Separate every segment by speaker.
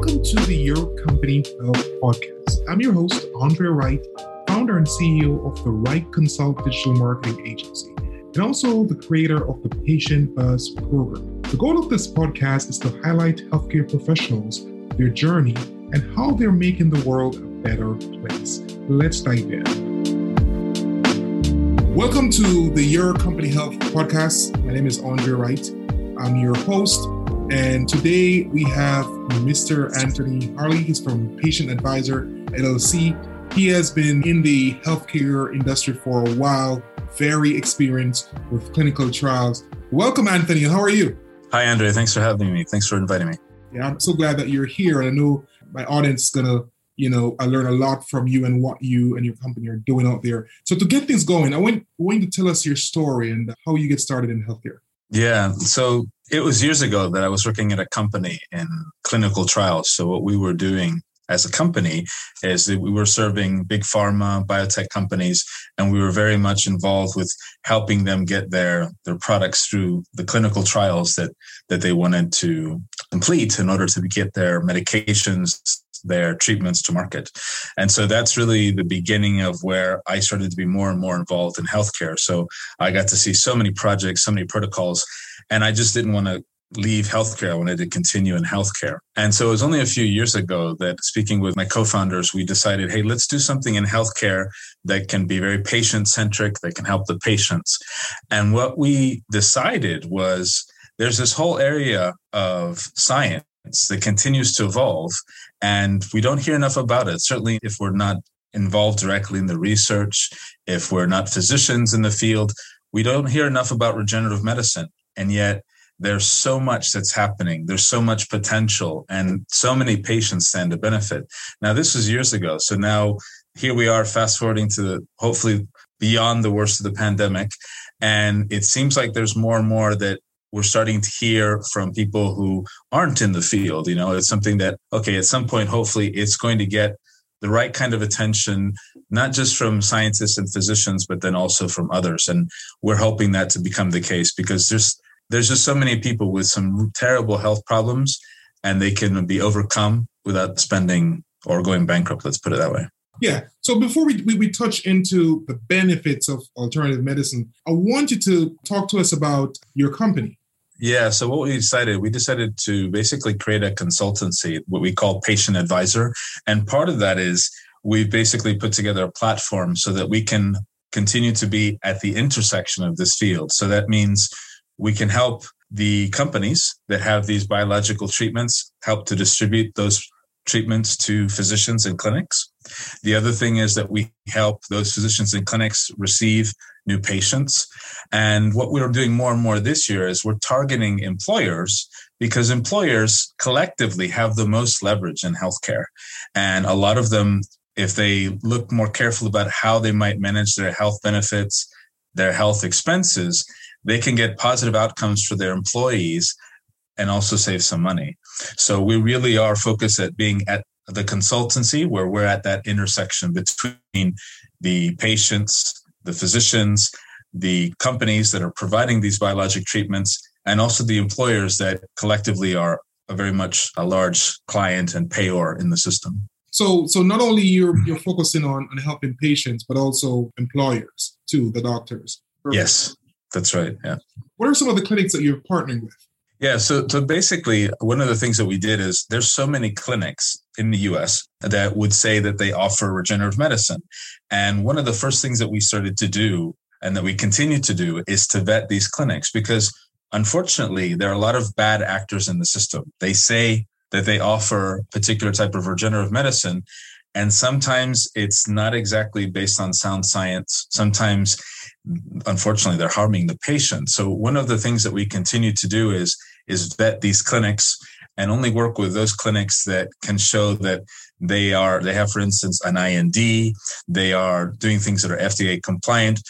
Speaker 1: Welcome to the Your Company Health Podcast. I'm your host, Andre Wright, founder and CEO of the Wright Consult Digital Marketing Agency, and also the creator of the Patient Buzz program. The goal of this podcast is to highlight healthcare professionals, their journey, and how they're making the world a better place. Let's dive in. Welcome to the Your Company Health Podcast. My name is Andre Wright. I'm your host, and today we have Mr. Anthony Harley. He's from Patient Advisor LLC. He has been in the healthcare industry for a while, very experienced with clinical trials. Welcome, Anthony. How are you?
Speaker 2: Hi, Andre. Thanks for having me. Thanks for inviting me.
Speaker 1: Yeah, I'm so glad that you're here. And I know my audience is going to you know, I learn a lot from you and what you and your company are doing out there. So to get things going, I want, I want you to tell us your story and how you get started in healthcare.
Speaker 2: Yeah. So it was years ago that I was working at a company in clinical trials. So what we were doing as a company is that we were serving big pharma, biotech companies, and we were very much involved with helping them get their their products through the clinical trials that that they wanted to complete in order to get their medications their treatments to market. And so that's really the beginning of where I started to be more and more involved in healthcare. So I got to see so many projects, so many protocols, and I just didn't want to leave healthcare. I wanted to continue in healthcare. And so it was only a few years ago that speaking with my co-founders, we decided, hey, let's do something in healthcare that can be very patient centric, that can help the patients. And what we decided was there's this whole area of science that continues to evolve and we don't hear enough about it. Certainly if we're not involved directly in the research if we're not physicians in the field we don't hear enough about regenerative medicine. And yet there's so much that's happening. There's so much potential and so many patients stand to benefit. Now this was years ago. So now here we are fast forwarding to the, hopefully beyond the worst of the pandemic. And it seems like there's more and more that we're starting to hear from people who aren't in the field. You know, it's something that, okay, at some point, hopefully it's going to get the right kind of attention, not just from scientists and physicians, but then also from others. And we're hoping that to become the case because there's, there's just so many people with some terrible health problems and they can be overcome without spending or going bankrupt. Let's put it that way.
Speaker 1: Yeah. So before we, we, we, touch into the benefits of alternative medicine, I want you to talk to us about your company.
Speaker 2: Yeah. So what we decided, we decided to basically create a consultancy, what we call patient advisor. And part of that is we've basically put together a platform so that we can continue to be at the intersection of this field. So that means we can help the companies that have these biological treatments help to distribute those treatments to physicians and clinics. The other thing is that we help those physicians and clinics receive new patients. And what we're doing more and more this year is we're targeting employers because employers collectively have the most leverage in healthcare. And a lot of them, if they look more careful about how they might manage their health benefits, their health expenses, they can get positive outcomes for their employees and also save some money. So we really are focused at being at the consultancy where we're at that intersection between the patients, the physicians, the companies that are providing these biologic treatments, and also the employers that collectively are a very much a large client and payer in the system.
Speaker 1: So, so not only you're you're focusing on, on helping patients, but also employers too, the doctors.
Speaker 2: Perfect. Yes, that's right. Yeah.
Speaker 1: What are some of the clinics that you're partnering with?
Speaker 2: Yeah, so so basically, one of the things that we did is there's so many clinics in the U.S. that would say that they offer regenerative medicine, and one of the first things that we started to do and that we continue to do is to vet these clinics because unfortunately there are a lot of bad actors in the system. They say that they offer particular type of regenerative medicine, and sometimes it's not exactly based on sound science. Sometimes unfortunately they're harming the patient so one of the things that we continue to do is is vet these clinics and only work with those clinics that can show that they are they have for instance an IND they are doing things that are FDA compliant.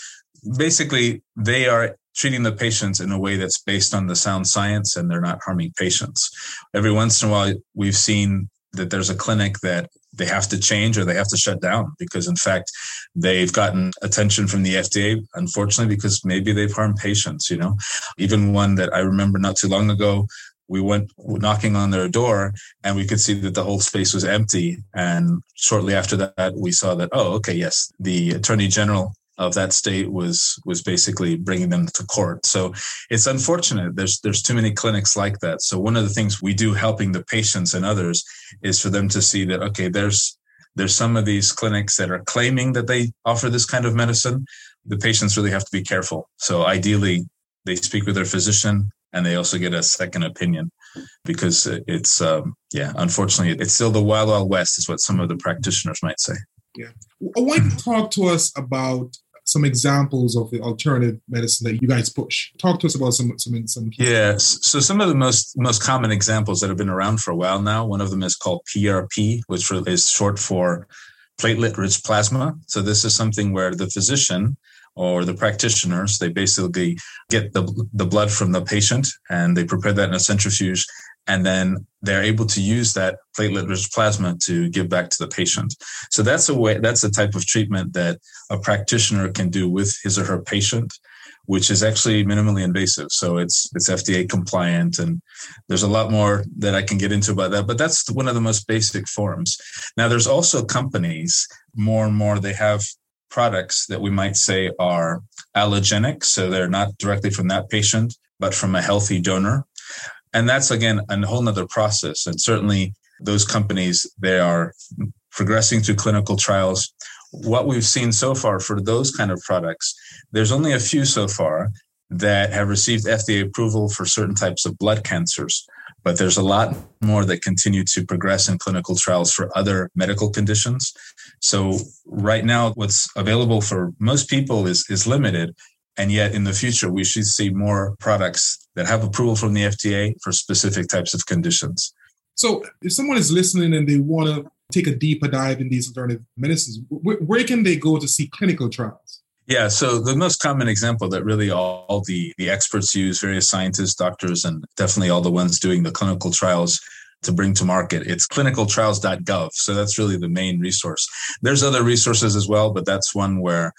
Speaker 2: Basically they are treating the patients in a way that's based on the sound science and they're not harming patients. Every once in a while we've seen that there's a clinic that they have to change or they have to shut down because in fact they've gotten attention from the FDA unfortunately because maybe they've harmed patients you know even one that I remember not too long ago we went knocking on their door and we could see that the whole space was empty. And shortly after that, we saw that, oh, okay, yes, the attorney general of that state was was basically bringing them to court. So it's unfortunate. There's there's too many clinics like that. So one of the things we do helping the patients and others is for them to see that okay, there's there's some of these clinics that are claiming that they offer this kind of medicine. The patients really have to be careful. So ideally, they speak with their physician and they also get a second opinion because it's um, yeah unfortunately it's still the wild wild west is what some of the practitioners might say
Speaker 1: yeah i want to talk to us about some examples of the alternative medicine that you guys push. Talk to us about some some some.
Speaker 2: Yes, so some of the most most common examples that have been around for a while now. One of them is called PRP, which is short for platelet-rich plasma. So this is something where the physician or the practitioners they basically get the the blood from the patient and they prepare that in a centrifuge and then they're able to use that platelet-rich plasma to give back to the patient. So that's a way. That's a type of treatment that a practitioner can do with his or her patient, which is actually minimally invasive. So it's it's FDA compliant, and there's a lot more that I can get into about that. But that's one of the most basic forms. Now, there's also companies more and more. They have products that we might say are allogenic, so they're not directly from that patient, but from a healthy donor and that's again a whole nother process. And certainly those companies they are progressing through clinical trials. What we've seen so far for those kind of products there's only a few so far that have received fda approval for certain types of blood cancers but there's a lot more that continue to progress in clinical trials for other medical conditions. So right now what's available for most people is is limited. And yet in the future, we should see more products that have approval from the FDA for specific types of conditions.
Speaker 1: So if someone is listening and they want to take a deeper dive in these alternative medicines, where, where can they go to see clinical trials?
Speaker 2: Yeah, so the most common example that really all, all the, the experts use, various scientists, doctors, and definitely all the ones doing the clinical trials to bring to market. It's clinicaltrials.gov. So that's really the main resource. There's other resources as well, but that's one where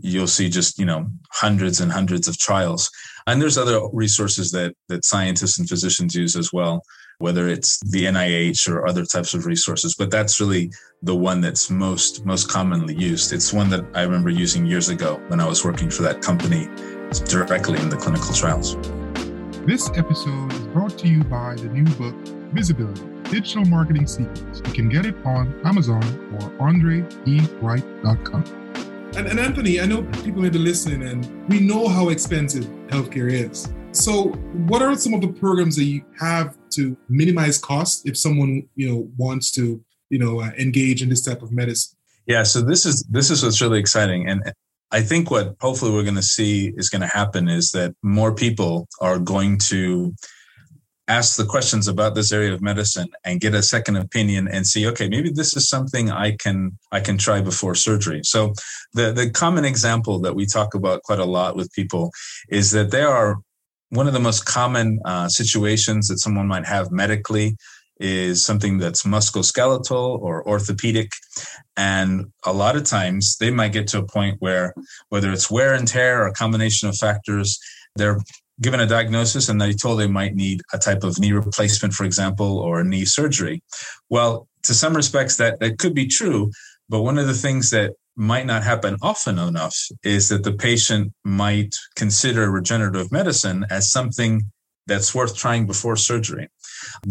Speaker 2: you'll see just you know hundreds and hundreds of trials. And there's other resources that that scientists and physicians use as well whether it's the nih or other types of resources. But that's really the one that's most most commonly used. It's one that i remember using years ago when i was working for that company directly in the clinical trials.
Speaker 1: This episode is brought to you by the new book visibility digital marketing secrets. You can get it on amazon or andreewright.com and, and Anthony, I know people may be listening, and we know how expensive healthcare is. So, what are some of the programs that you have to minimize costs if someone you know wants to you know uh, engage in this type of medicine?
Speaker 2: Yeah, so this is this is what's really exciting, and I think what hopefully we're going to see is going to happen is that more people are going to ask the questions about this area of medicine and get a second opinion and see okay maybe this is something i can i can try before surgery. So the the common example that we talk about quite a lot with people is that there are one of the most common uh, situations that someone might have medically is something that's musculoskeletal or orthopedic. And a lot of times they might get to a point where whether it's wear and tear or a combination of factors they're given a diagnosis and they told they might need a type of knee replacement, for example, or knee surgery. Well, to some respects, that, that could be true. But one of the things that might not happen often enough is that the patient might consider regenerative medicine as something that's worth trying before surgery.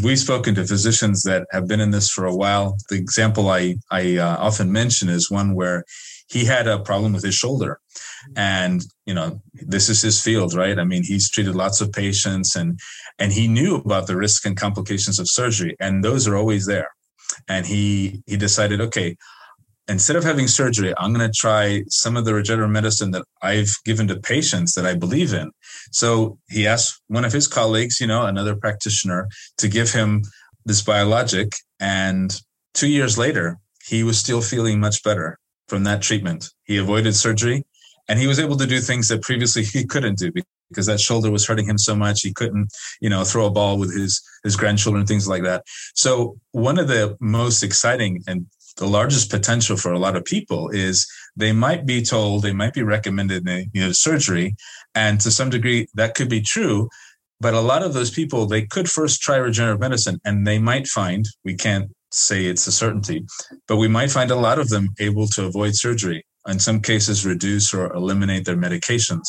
Speaker 2: We've spoken to physicians that have been in this for a while. The example I, I uh, often mention is one where he had a problem with his shoulder and you know this is his field right? I mean he's treated lots of patients and and he knew about the risk and complications of surgery and those are always there. And he he decided okay instead of having surgery i'm going to try some of the regenerative medicine that i've given to patients that i believe in. So he asked one of his colleagues you know another practitioner to give him this biologic and 2 years later he was still feeling much better from that treatment. He avoided surgery and he was able to do things that previously he couldn't do because that shoulder was hurting him so much he couldn't you know throw a ball with his his grandchildren things like that. So one of the most exciting and the largest potential for a lot of people is they might be told they might be recommended you know, surgery. And to some degree that could be true. But a lot of those people, they could first try regenerative medicine and they might find, we can't say it's a certainty, but we might find a lot of them able to avoid surgery. In some cases, reduce or eliminate their medications.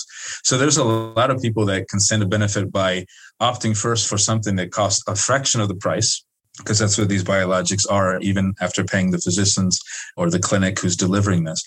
Speaker 2: So there's a lot of people that can stand to benefit by opting first for something that costs a fraction of the price, because that's what these biologics are, even after paying the physicians or the clinic who's delivering this.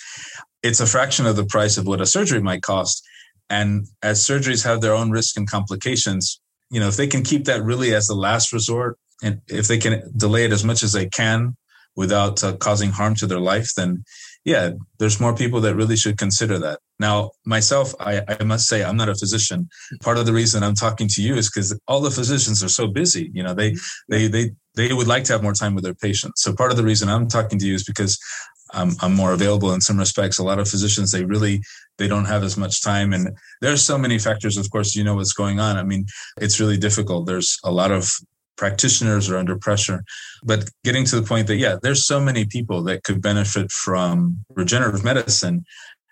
Speaker 2: It's a fraction of the price of what a surgery might cost. And as surgeries have their own risk and complications, you know, if they can keep that really as the last resort, and if they can delay it as much as they can without uh, causing harm to their life, then yeah, there's more people that really should consider that. Now, myself, I, I must say, I'm not a physician. Part of the reason I'm talking to you is because all the physicians are so busy. You know, they mm-hmm. they they they would like to have more time with their patients. So part of the reason I'm talking to you is because I'm, I'm more available in some respects. A lot of physicians, they really they don't have as much time, and there's so many factors. Of course, you know what's going on. I mean, it's really difficult. There's a lot of practitioners are under pressure. But getting to the point that, yeah, there's so many people that could benefit from regenerative medicine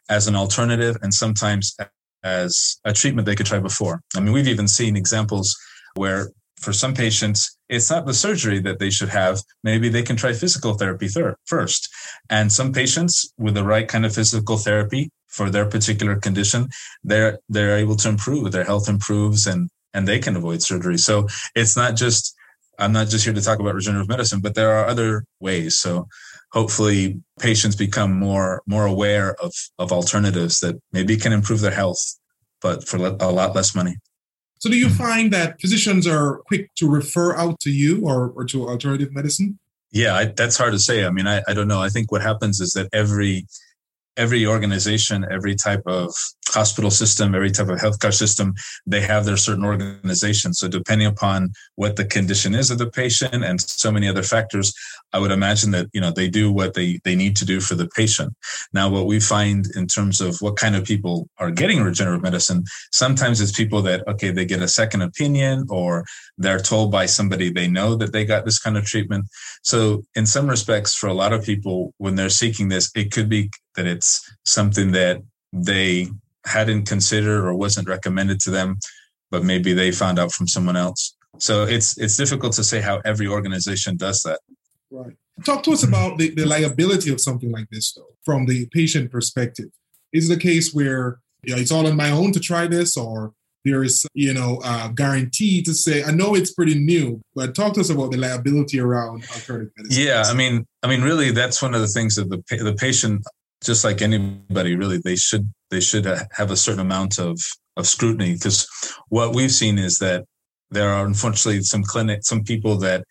Speaker 2: as an alternative and sometimes as a treatment they could try before. I mean, we've even seen examples where for some patients, it's not the surgery that they should have. Maybe they can try physical therapy thir- first. And some patients with the right kind of physical therapy for their particular condition, they're they're able to improve. Their health improves and and they can avoid surgery. So it's not just I'm not just here to talk about regenerative medicine, but there are other ways. So hopefully patients become more more aware of of alternatives that maybe can improve their health, but for a lot less money.
Speaker 1: So do you hmm. find that physicians are quick to refer out to you or, or to alternative medicine?
Speaker 2: Yeah, I, that's hard to say. I mean, I, I don't know. I think what happens is that every every organization, every type of hospital system, every type of healthcare system, they have their certain organizations. So depending upon what the condition is of the patient and so many other factors, I would imagine that, you know, they do what they, they need to do for the patient. Now, what we find in terms of what kind of people are getting regenerative medicine, sometimes it's people that, okay, they get a second opinion or they're told by somebody they know that they got this kind of treatment. So in some respects, for a lot of people, when they're seeking this, it could be that it's something that they hadn't considered or wasn't recommended to them, but maybe they found out from someone else. So it's it's difficult to say how every organization does that.
Speaker 1: Right. Talk to us about the, the liability of something like this, though, from the patient perspective. Is it a case where you know, it's all on my own to try this, or there is, you know, a guarantee to say, I know it's pretty new, but talk to us about the liability around alternative medicine.
Speaker 2: Yeah, I mean, I mean, really, that's one of the things that the the patient, just like anybody, really, they should they should have a certain amount of of scrutiny because what we've seen is that there are unfortunately some clinic some people that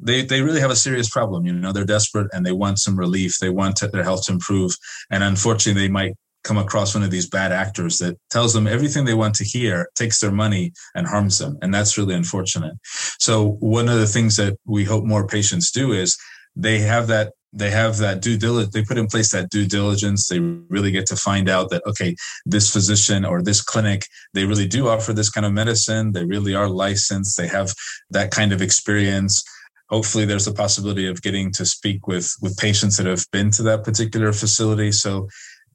Speaker 2: they they really have a serious problem you know they're desperate and they want some relief they want to, their health to improve and unfortunately they might come across one of these bad actors that tells them everything they want to hear takes their money and harms them and that's really unfortunate. So one of the things that we hope more patients do is they have that they have that due diligence they put in place that due diligence. They really get to find out that okay this physician or this clinic they really do offer this kind of medicine. They really are licensed. They have that kind of experience. Hopefully there's a possibility of getting to speak with with patients that have been to that particular facility. So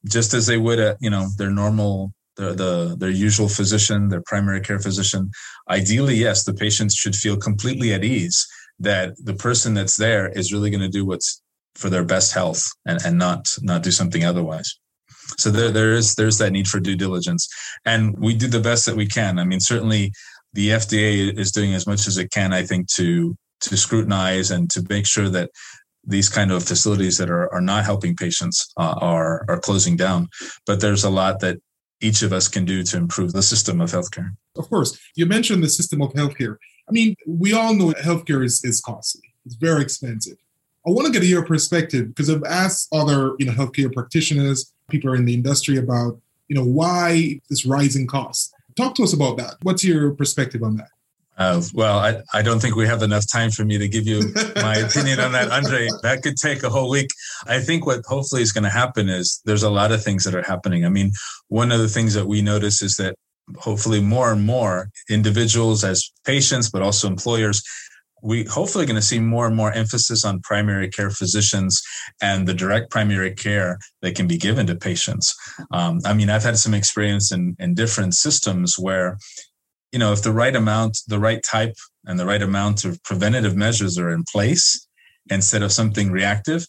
Speaker 2: just as they would at you know their normal their, the their usual physician their primary care physician ideally yes the patients should feel completely at ease that the person that's there is really going to do what's for their best health and, and not not do something otherwise. So there there is there's that need for due diligence. And we do the best that we can. I mean certainly the fda is doing as much as it can i think to to scrutinize and to make sure that these kind of facilities that are, are not helping patients uh, are are closing down. But there's a lot that each of us can do to improve the system of healthcare.
Speaker 1: Of course. You mentioned the system of healthcare. I mean we all know healthcare is, is costly. It's very expensive I want to get your perspective because I've asked other, you know, healthcare practitioners, people in the industry about, you know, why this rising cost. Talk to us about that. What's your perspective on that?
Speaker 2: Uh, well, I, I don't think we have enough time for me to give you my opinion on that, Andre. That could take a whole week. I think what hopefully is going to happen is there's a lot of things that are happening. I mean, one of the things that we notice is that hopefully more and more individuals as patients, but also employers we hopefully going to see more and more emphasis on primary care physicians and the direct primary care that can be given to patients. Um, I mean, I've had some experience in, in different systems where you know, if the right amount, the right type, and the right amount of preventative measures are in place instead of something reactive,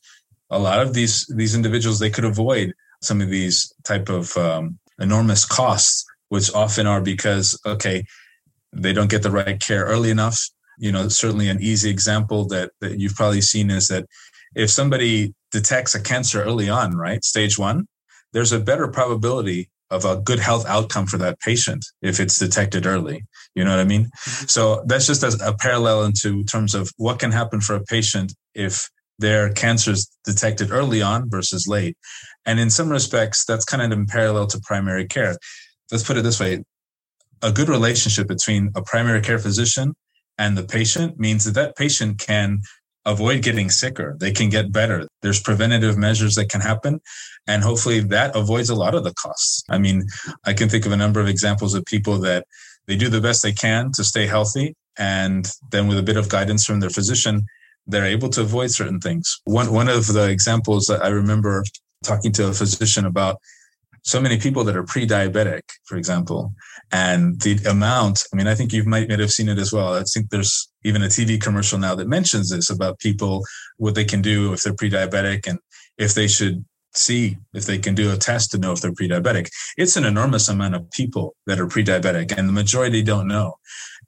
Speaker 2: a lot of these these individuals they could avoid some of these type of um, enormous costs, which often are because okay, they don't get the right care early enough. You know, certainly an easy example that that you've probably seen is that if somebody detects a cancer early on, right, stage one, there's a better probability of a good health outcome for that patient if it's detected early. You know what I mean? Mm-hmm. So that's just a, a parallel into terms of what can happen for a patient if their cancer is detected early on versus late. And in some respects, that's kind of in parallel to primary care. Let's put it this way a good relationship between a primary care physician and the patient means that that patient can avoid getting sicker. They can get better. There's preventative measures that can happen. And hopefully that avoids a lot of the costs. I mean, I can think of a number of examples of people that they do the best they can to stay healthy. And then with a bit of guidance from their physician, they're able to avoid certain things. One, one of the examples that I remember talking to a physician about so many people that are pre-diabetic, for example, and the amount. I mean, I think you might, might have seen it as well. I think there's even a TV commercial now that mentions this about people what they can do if they're pre-diabetic and if they should see if they can do a test to know if they're pre-diabetic. It's an enormous amount of people that are pre-diabetic, and the majority don't know.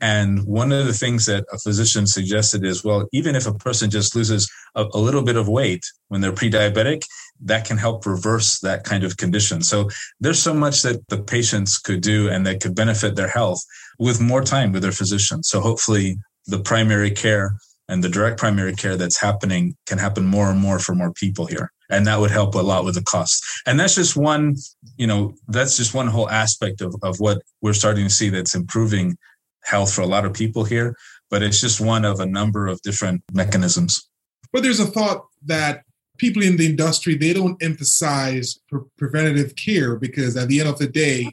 Speaker 2: And one of the things that a physician suggested is, well, even if a person just loses a, a little bit of weight when they're pre-diabetic, that can help reverse that kind of condition. So there's so much that the patients could do and that could benefit their health with more time with their physician. So hopefully the primary care and the direct primary care that's happening can happen more and more for more people here and that would help a lot with the costs and that's just one you know that's just one whole aspect of, of what we're starting to see that's improving health for a lot of people here but it's just one of a number of different mechanisms.
Speaker 1: But there's a thought that people in the industry they don't emphasize pre- preventative care because at the end of the day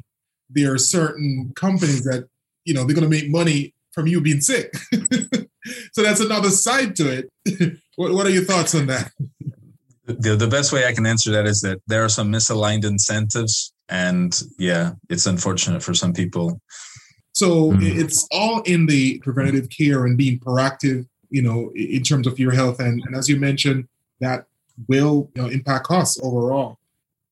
Speaker 1: there are certain companies that you know they're going to make money from you being sick. So that's another side to it. What, what are your thoughts on that?
Speaker 2: The, the best way i can answer that is that there are some misaligned incentives and yeah it's unfortunate for some people
Speaker 1: so mm. it's all in the preventative care and being proactive you know in terms of your health and, and as you mentioned that will you know, impact costs overall.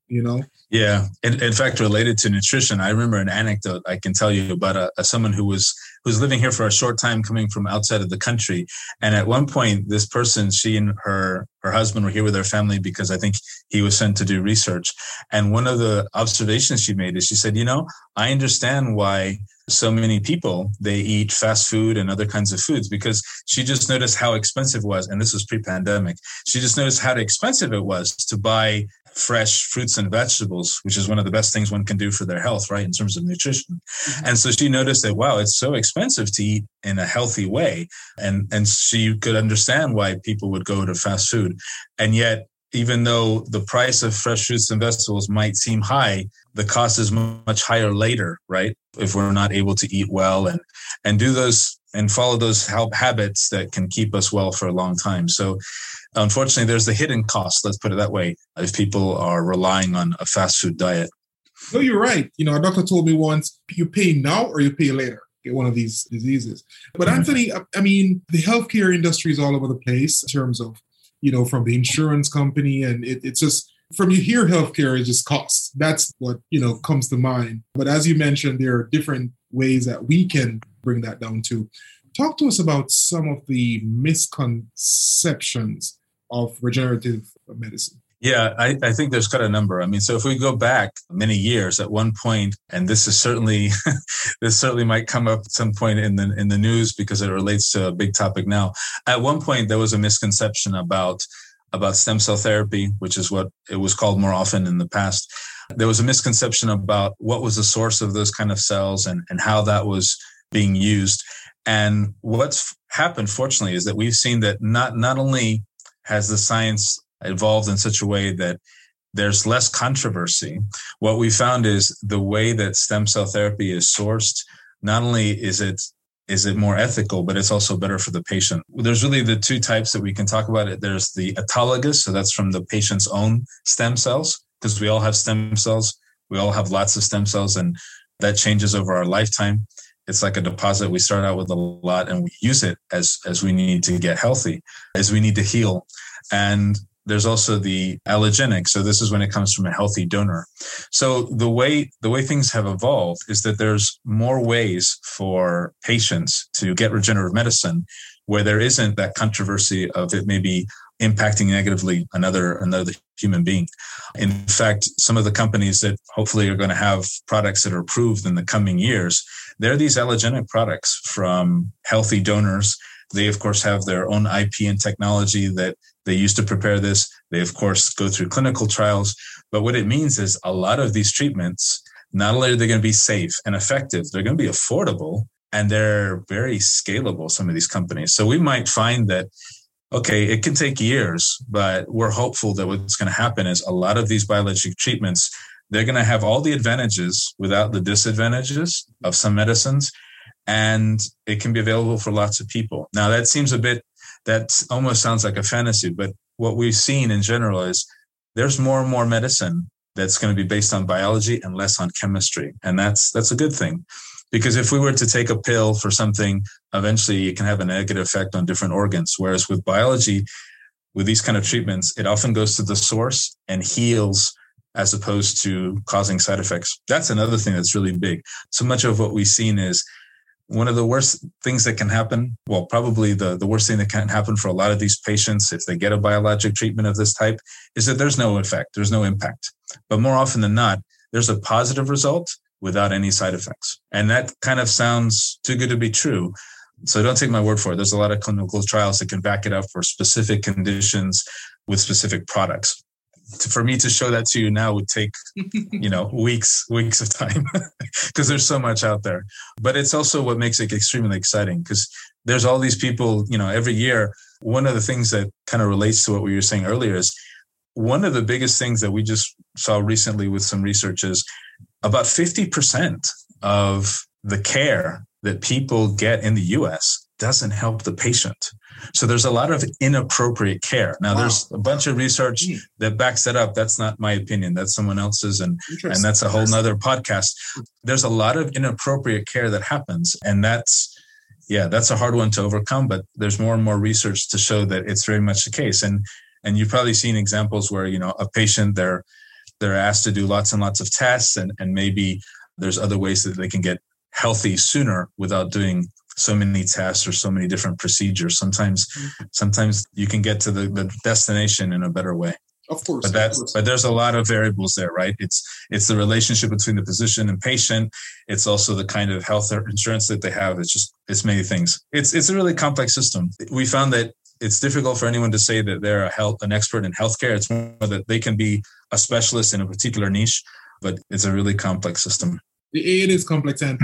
Speaker 1: You know.
Speaker 2: Yeah, in, in fact, related to nutrition, I remember an anecdote I can tell you about a, a someone who was who was living here for a short time, coming from outside of the country, and at one point, this person, she and her her husband were here with their family because I think he was sent to do research, and one of the observations she made is she said, you know, I understand why so many people they eat fast food and other kinds of foods because she just noticed how expensive it was. And this was pre-pandemic. She just noticed how expensive it was to buy fresh fruits and vegetables which is one of the best things one can do for their health right in terms of nutrition. Mm-hmm. and so she noticed that wow it's so expensive to eat in a healthy way. And and she could understand why people would go to fast food. And yet even though the price of fresh fruits and vegetables might seem high, the cost is much higher later, right? If we're not able to eat well and and do those and follow those help habits that can keep us well for a long time. So unfortunately there's the hidden cost, let's put it that way, if people are relying on a fast food diet.
Speaker 1: No, you're right. You know, a doctor told me once, you pay now or you pay later get one of these diseases. But mm-hmm. Anthony, I mean, the healthcare industry is all over the place in terms of you know, from the insurance company. And it, it's just, from you hear healthcare, it just costs. That's what, you know, comes to mind. But as you mentioned, there are different ways that we can bring that down to. Talk to us about some of the misconceptions of regenerative medicine.
Speaker 2: Yeah, I, I, think there's quite a number. I mean, so if we go back many years, at one point, and this is certainly this certainly might come up at some point in the in the news because it relates to a big topic now. At one point, there was a misconception about about stem cell therapy, which is what it was called more often in the past. There was a misconception about what was the source of those kind of cells and, and how that was being used. And what's happened, fortunately, is that we've seen that not not only has the science evolved in such a way that there's less controversy. What we found is the way that stem cell therapy is sourced, not only is it is it more ethical, but it's also better for the patient. There's really the two types that we can talk about it. There's the autologous, so that's from the patient's own stem cells, because we all have stem cells. We all have lots of stem cells, and that changes over our lifetime. it's like a deposit. We start out with a lot and we use it as as we need to get healthy, as we need to heal. And there's also the allogenic. So this is when it comes from a healthy donor. So the way the way things have evolved is that there's more ways for patients to get regenerative medicine where there isn't that controversy of it maybe impacting negatively another another human being. In fact, some of the companies that hopefully are going to have products that are approved in the coming years, they're these allogenic products from healthy donors. They of course have their own IP and technology that they used to prepare this. They of course go through clinical trials, but what it means is a lot of these treatments not only are they going to be safe and effective, they're going to be affordable and they're very scalable some of these companies. So we might find that okay, it can take years, but we're hopeful that what's going to happen is a lot of these biologic treatments, they're going to have all the advantages without the disadvantages of some medicines. And it can be available for lots of people. Now, that seems a bit, that almost sounds like a fantasy, but what we've seen in general is there's more and more medicine that's going to be based on biology and less on chemistry. And that's, that's a good thing. Because if we were to take a pill for something, eventually it can have a negative effect on different organs. Whereas with biology, with these kind of treatments, it often goes to the source and heals as opposed to causing side effects. That's another thing that's really big. So much of what we've seen is one of the worst things that can happen. Well, probably the, the worst thing that can happen for a lot of these patients if they get a biologic treatment of this type is that there's no effect, there's no impact. But more often than not, there's a positive result without any side effects. And that kind of sounds too good to be true. So don't take my word for it. There's a lot of clinical trials that can back it up for specific conditions with specific products. For me to show that to you now would take, you know, weeks, weeks of time because there's so much out there. But it's also what makes it extremely exciting because there's all these people, you know, every year. One of the things that kind of relates to what we were saying earlier is one of the biggest things that we just saw recently with some research is about 50% of the care that people get in the US doesn't help the patient. So there's a lot of inappropriate care. Now wow. there's a bunch of research hmm. that backs that up. That's not my opinion. That's someone else's and and that's a whole nother podcast. There's a lot of inappropriate care that happens. And that's yeah, that's a hard one to overcome, but there's more and more research to show that it's very much the case. And and you've probably seen examples where, you know, a patient they're they're asked to do lots and lots of tests and, and maybe there's other ways that they can get healthy sooner without doing so many tests or so many different procedures. Sometimes mm-hmm. sometimes you can get to the, the destination in a better way.
Speaker 1: Of course
Speaker 2: but that's but there's a lot of variables there right? It's it's the relationship between the physician and patient. It's also the kind of health insurance that they have. It's just it's many things. It's it's a really complex system. We found that it's difficult for anyone to say that they're a health an expert in healthcare. It's more that they can be a specialist in a particular niche, but it's a really complex system.
Speaker 1: It is complex, and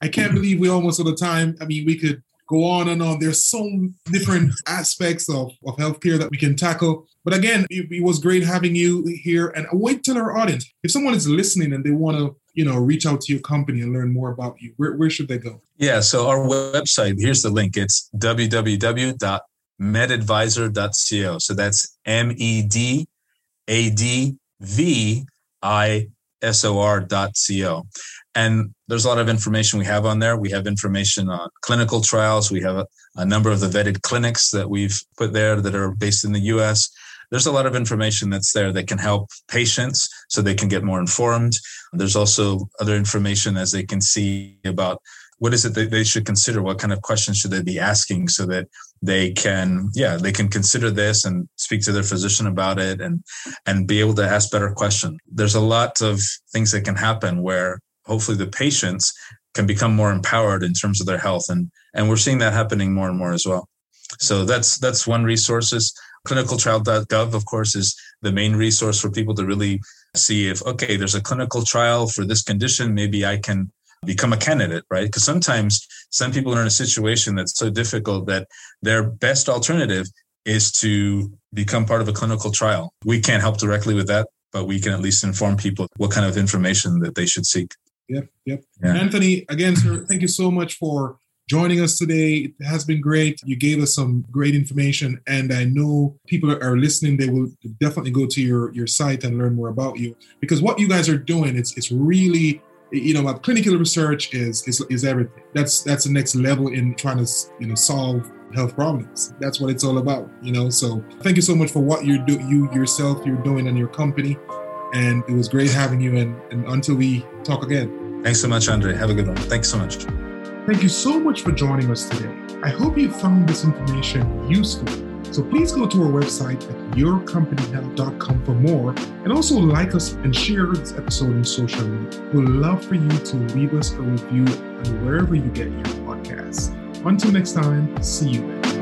Speaker 1: I can't believe we almost out of time. I mean, we could go on and on. There's so different aspects of, of healthcare that we can tackle. But again, it, it was great having you here. And wait till our audience, if someone is listening and they want to, you know, reach out to your company and learn more about you, where, where should they go?
Speaker 2: Yeah, so our website, here's the link. It's www.medadvisor.co. So that's M E D a D V I S O R dot C O. And there's a lot of information we have on there. We have information on clinical trials. We have a, a number of the vetted clinics that we've put there that are based in the US. There's a lot of information that's there that can help patients so they can get more informed. There's also other information as they can see about what is it that they should consider? What kind of questions should they be asking so that they can, yeah, they can consider this and speak to their physician about it and and be able to ask better questions. There's a lot of things that can happen where hopefully the patients can become more empowered in terms of their health and and we're seeing that happening more and more as well. So that's that's one resources. Clinicaltrial.gov, of course, is the main resource for people to really see if okay, there's a clinical trial for this condition. Maybe I can become a candidate, right? Because sometimes some people are in a situation that's so difficult that their best alternative is to become part of a clinical trial. We can't help directly with that, but we can at least inform people what kind of information that they should seek.
Speaker 1: Yep, yep. Yeah. Anthony, again, sir, thank you so much for joining us today. It has been great. You gave us some great information, and I know people are listening. They will definitely go to your your site and learn more about you because what you guys are doing it's it's really you know, clinical research is, is is everything. That's that's the next level in trying to you know solve health problems. That's what it's all about, you know. So thank you so much for what you do, you yourself, you're doing in your company, and it was great having you. And, and until we talk again.
Speaker 2: Thanks so much, Andre. Have a good one. Thanks so much.
Speaker 1: Thank you so much for joining us today. I hope you found this information useful. So please go to our website at yourcompanyhealth.com for more and also like us and share this episode on social media. We'd love for you to leave us a review on wherever you get your podcasts. Until next time, see you then.